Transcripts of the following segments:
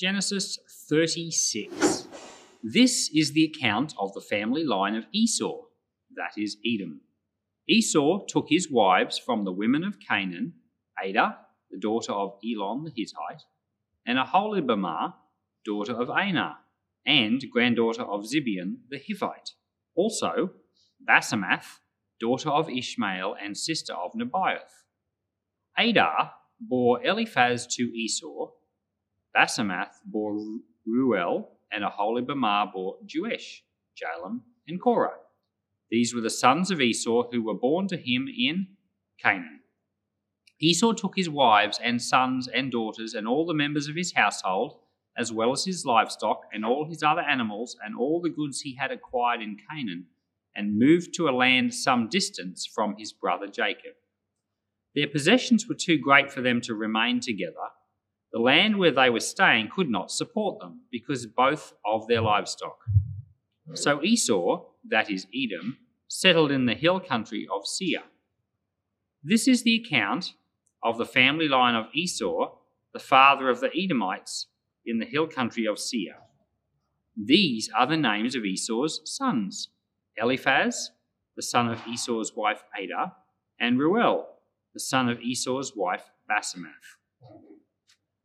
Genesis 36. This is the account of the family line of Esau, that is Edom. Esau took his wives from the women of Canaan, Adah, the daughter of Elon the Hittite, and Aholibamah, daughter of Anah, and granddaughter of Zibeon the Hivite. Also, Basemath, daughter of Ishmael and sister of Nebaioth. Adah bore Eliphaz to Esau, Basemath bore Reuel, and Aholibamah bore Jeush, Jalam, and Korah. These were the sons of Esau who were born to him in Canaan. Esau took his wives and sons and daughters and all the members of his household, as well as his livestock and all his other animals and all the goods he had acquired in Canaan, and moved to a land some distance from his brother Jacob. Their possessions were too great for them to remain together the land where they were staying could not support them because both of their livestock. So Esau, that is Edom, settled in the hill country of Seir. This is the account of the family line of Esau, the father of the Edomites, in the hill country of Seir. These are the names of Esau's sons Eliphaz, the son of Esau's wife Adah, and Reuel, the son of Esau's wife Basemath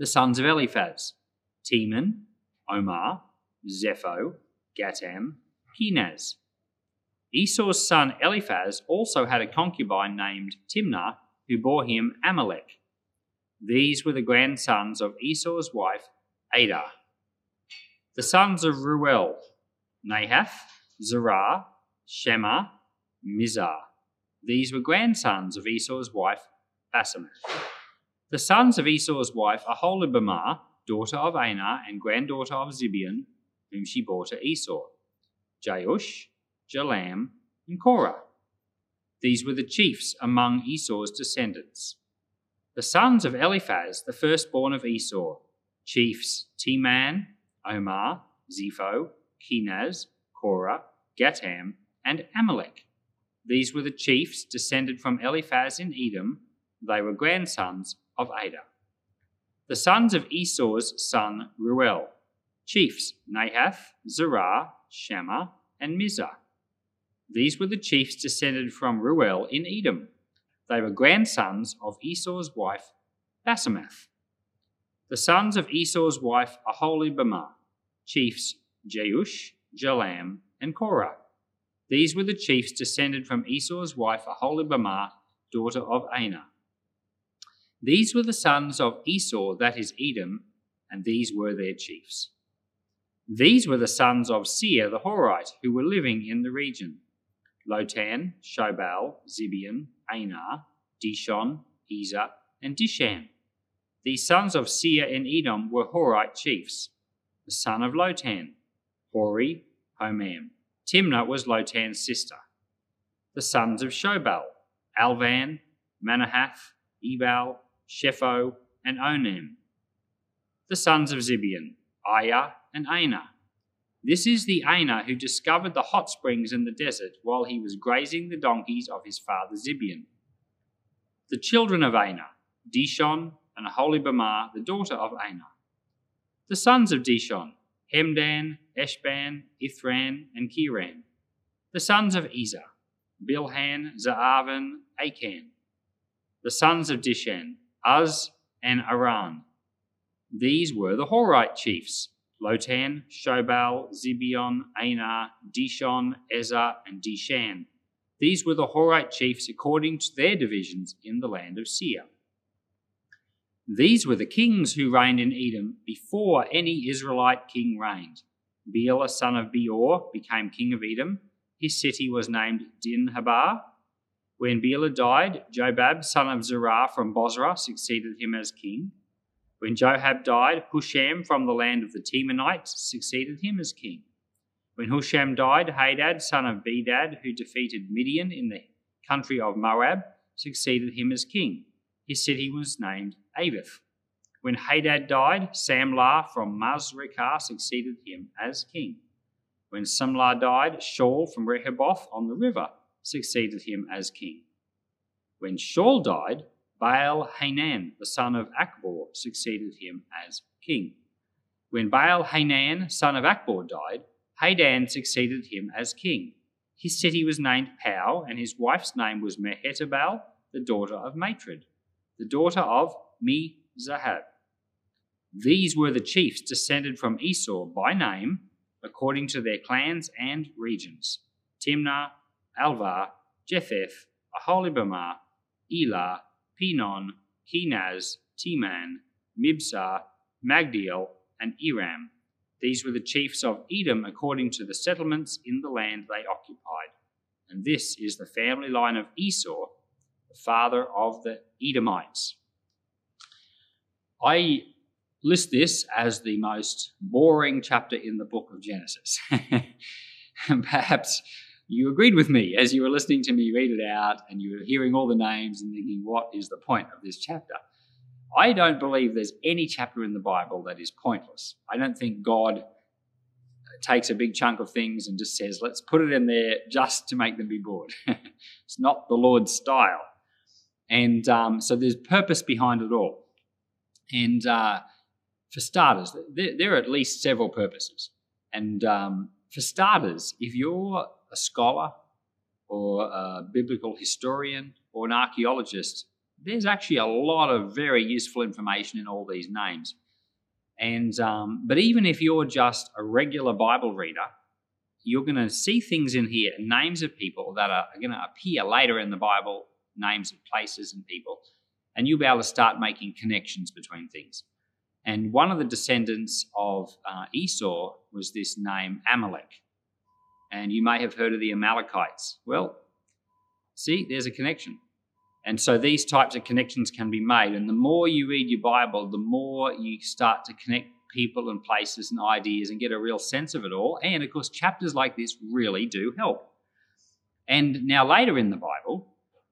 the sons of Eliphaz Teman, Omar, Zepho, Gatam, Kenaz. Esau's son Eliphaz also had a concubine named Timnah, who bore him Amalek. These were the grandsons of Esau's wife Adah. The sons of Reuel, Nahath, Zerah, Shema, Mizzah. These were grandsons of Esau's wife Basemath. The sons of Esau's wife Aholibamah, daughter of Anah and granddaughter of Zibeon, whom she bore to Esau, Jeush, Jalam, and Korah. These were the chiefs among Esau's descendants. The sons of Eliphaz, the firstborn of Esau, chiefs Teman, Omar, Zepho, Kenaz, Korah, Gatam, and Amalek. These were the chiefs descended from Eliphaz in Edom. They were grandsons of Adah. The sons of Esau's son Reuel, chiefs Nahath, Zerah, Shema, and Mizzah. These were the chiefs descended from Reuel in Edom. They were grandsons of Esau's wife Basemath. The sons of Esau's wife Aholibamah, chiefs Jeush, Jalam, and Korah. These were the chiefs descended from Esau's wife Aholibamah, daughter of Anah. These were the sons of Esau, that is Edom, and these were their chiefs. These were the sons of Seir the Horite, who were living in the region Lotan, Shobal, Zibeon, Anah, Dishon, Ezer, and Dishan. These sons of Seir and Edom were Horite chiefs. The son of Lotan, Hori, Homam. Timnah was Lotan's sister. The sons of Shobal, Alvan, Manahath, Ebal, Shepho, and Onan. The sons of Zibeon, Aiah and Anah. This is the Anah who discovered the hot springs in the desert while he was grazing the donkeys of his father Zibeon. The children of Anah, Dishon and Aholibamah, the daughter of Anah. The sons of Dishon, Hemdan, Eshban, Ithran, and Keran. The sons of Ezer, Bilhan, Zaavan, Akan. The sons of Dishan, Uz, and Aran. These were the Horite chiefs Lotan, Shobal, Zibeon, Anah, Dishon, Ezer, and Dishan. These were the Horite chiefs according to their divisions in the land of Seir. These were the kings who reigned in Edom before any Israelite king reigned. Bela, son of Beor, became king of Edom. His city was named Dinhabah. When Bela died, Jobab, son of Zerah from Bozrah, succeeded him as king. When Joab died, Husham from the land of the Temanites succeeded him as king. When Husham died, Hadad, son of Bedad, who defeated Midian in the country of Moab, succeeded him as king. His city was named Avith. When Hadad died, Samlah from Masrekah succeeded him as king. When Samlah died, Shaul from Rehoboth on the river succeeded him as king. When Shaul died, Baal Hanan, the son of Akbor, succeeded him as king. When Baal Hanan, son of Akbor, died, Hadad succeeded him as king. His city was named Pau, and his wife's name was Mehetabel, the daughter of Matred, the daughter of Me Zahab. These were the chiefs descended from Esau by name, according to their clans and regions Timnah, Alvah, Jetheth, Aholibamah, Elah, Pinon, Kenaz, Teman, Mibzar, Magdiel, and Iram. These were the chiefs of Edom according to the settlements in the land they occupied. And this is the family line of Esau, the father of the Edomites. I list this as the most boring chapter in the book of Genesis. perhaps you agreed with me as you were listening to me read it out and you were hearing all the names and thinking, what is the point of this chapter? I don't believe there's any chapter in the Bible that is pointless. I don't think God takes a big chunk of things and just says, let's put it in there just to make them be bored. it's not the Lord's style. And um, so there's purpose behind it all. And uh, for starters, there, there, are at least several purposes. And um, for starters, if you're a scholar or a biblical historian or an archaeologist, there's actually a lot of very useful information in all these names. And um, but even if you're just a regular Bible reader, you're going to see things in here, names of people that are going to appear later in the Bible, names of places and people, and you'll be able to start making connections between things. And one of the descendants of uh, Esau was this name Amalek. And you may have heard of the Amalekites. Well, see, there's a connection. And so these types of connections can be made. And the more you read your Bible, the more you start to connect people and places and ideas and get a real sense of it all. And of course, chapters like this really do help. And now, later in the Bible,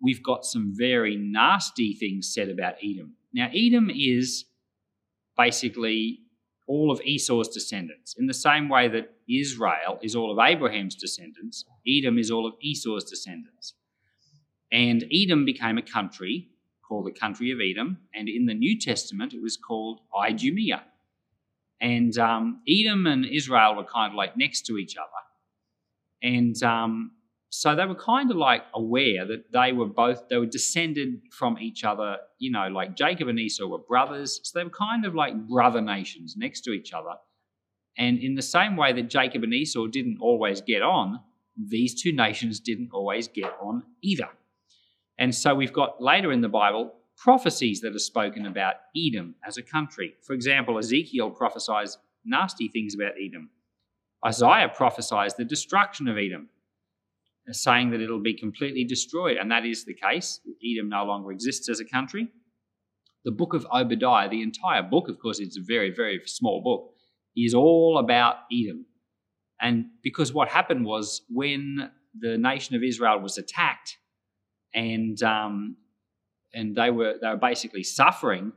we've got some very nasty things said about Edom. Now, Edom is basically all of Esau's descendants. In the same way that Israel is all of Abraham's descendants, Edom is all of Esau's descendants. And Edom became a country called the country of Edom, and in the New Testament it was called Idumea. And um, Edom and Israel were kind of like next to each other. And um, so they were kind of like aware that they were both, they were descended from each other, you know, like Jacob and Esau were brothers. So they were kind of like brother nations next to each other. And in the same way that Jacob and Esau didn't always get on, these two nations didn't always get on either. And so we've got later in the Bible prophecies that are spoken about Edom as a country. For example, Ezekiel prophesies nasty things about Edom. Isaiah prophesies the destruction of Edom, saying that it'll be completely destroyed. And that is the case. Edom no longer exists as a country. The book of Obadiah, the entire book, of course, it's a very, very small book, is all about Edom. And because what happened was when the nation of Israel was attacked, and um, and they were they were basically suffering.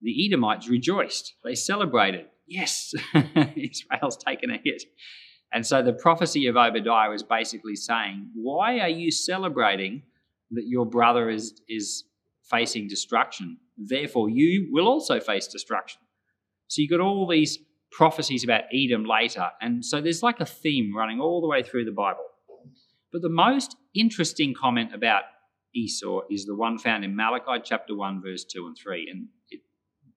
The Edomites rejoiced; they celebrated. Yes, Israel's taken a hit, and so the prophecy of Obadiah was basically saying, "Why are you celebrating that your brother is is facing destruction? Therefore, you will also face destruction." So you've got all these prophecies about Edom later, and so there's like a theme running all the way through the Bible. But the most interesting comment about Esau is the one found in Malachi chapter 1, verse 2 and 3. And it,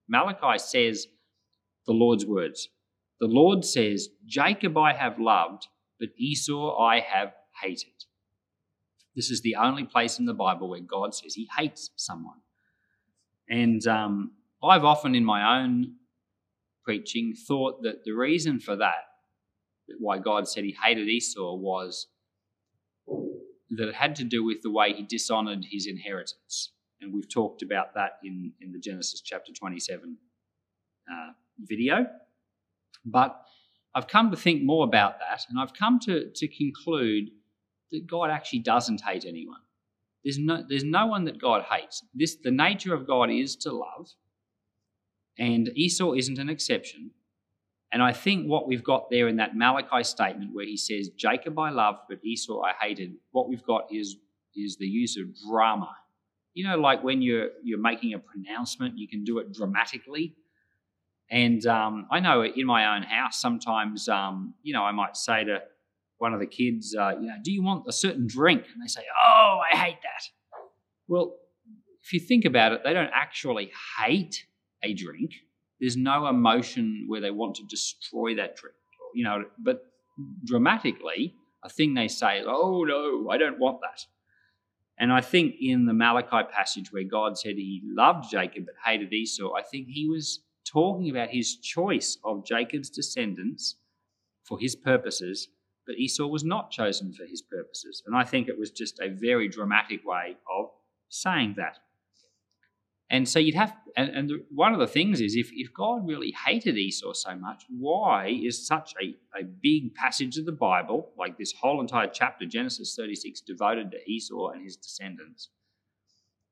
Malachi says the Lord's words The Lord says, Jacob I have loved, but Esau I have hated. This is the only place in the Bible where God says he hates someone. And um, I've often in my own preaching thought that the reason for that, why God said he hated Esau, was that it had to do with the way he dishonored his inheritance. And we've talked about that in, in the Genesis chapter 27 uh, video. But I've come to think more about that, and I've come to, to conclude that God actually doesn't hate anyone. There's no, there's no one that God hates. This, the nature of God is to love, and Esau isn't an exception. And I think what we've got there in that Malachi statement where he says, Jacob I loved, but Esau I hated, what we've got is, is the use of drama. You know, like when you're, you're making a pronouncement, you can do it dramatically. And um, I know in my own house, sometimes, um, you know, I might say to one of the kids, uh, you know, do you want a certain drink? And they say, oh, I hate that. Well, if you think about it, they don't actually hate a drink. There's no emotion where they want to destroy that drink, you know, but dramatically, a thing they say is, oh, no, I don't want that. And I think in the Malachi passage where God said he loved Jacob but hated Esau, I think he was talking about his choice of Jacob's descendants for his purposes, but Esau was not chosen for his purposes. And I think it was just a very dramatic way of saying that. And so you'd have, and, and one of the things is if, if God really hated Esau so much, why is such a, a big passage of the Bible, like this whole entire chapter, Genesis 36, devoted to Esau and his descendants?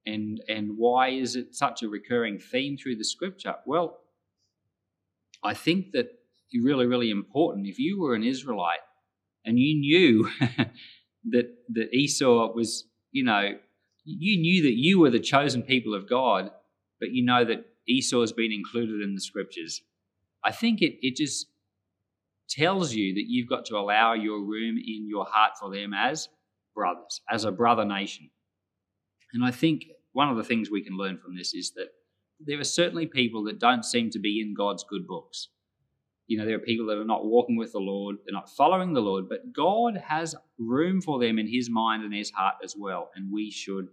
And, and why is it such a recurring theme through the scripture? Well, I think that really, really important. If you were an Israelite and you knew that, that Esau was, you know, you knew that you were the chosen people of God, but you know that Esau has been included in the scriptures. I think it, it just tells you that you've got to allow your room in your heart for them as brothers, as a brother nation. And I think one of the things we can learn from this is that there are certainly people that don't seem to be in God's good books. You know, there are people that are not walking with the Lord, they're not following the Lord, but God has room for them in His mind and His heart as well, and we should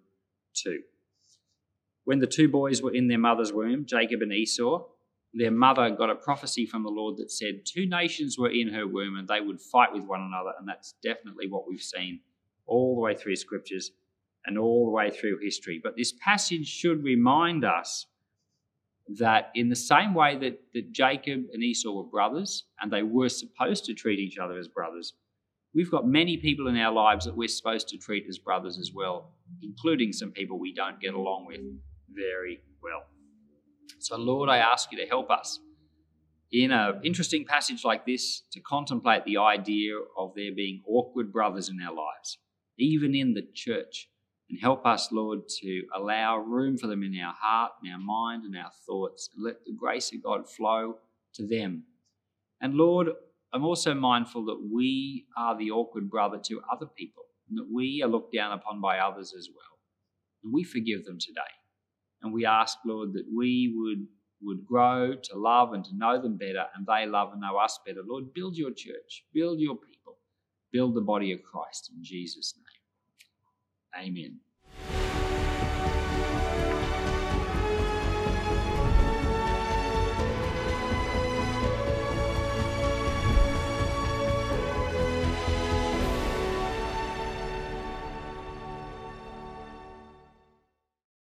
too. When the two boys were in their mother's womb, Jacob and Esau, their mother got a prophecy from the Lord that said two nations were in her womb and they would fight with one another, and that's definitely what we've seen all the way through scriptures and all the way through history. But this passage should remind us that in the same way that, that Jacob and Esau were brothers, and they were supposed to treat each other as brothers, we've got many people in our lives that we're supposed to treat as brothers as well, including some people we don't get along with very well. So, Lord, I ask you to help us in an interesting passage like this to contemplate the idea of there being awkward brothers in our lives, even in the church. And help us, Lord, to allow room for them in our heart, in our mind, and our thoughts, and let the grace of God flow to them. And Lord, I'm also mindful that we are the awkward brother to other people, that we are looked down upon by others as well. And we forgive them today. And we ask, Lord, that we would, would grow to love and to know them better, and they love and know us better. Lord, build your church, build your people, build the body of Christ in Jesus' name. Amen.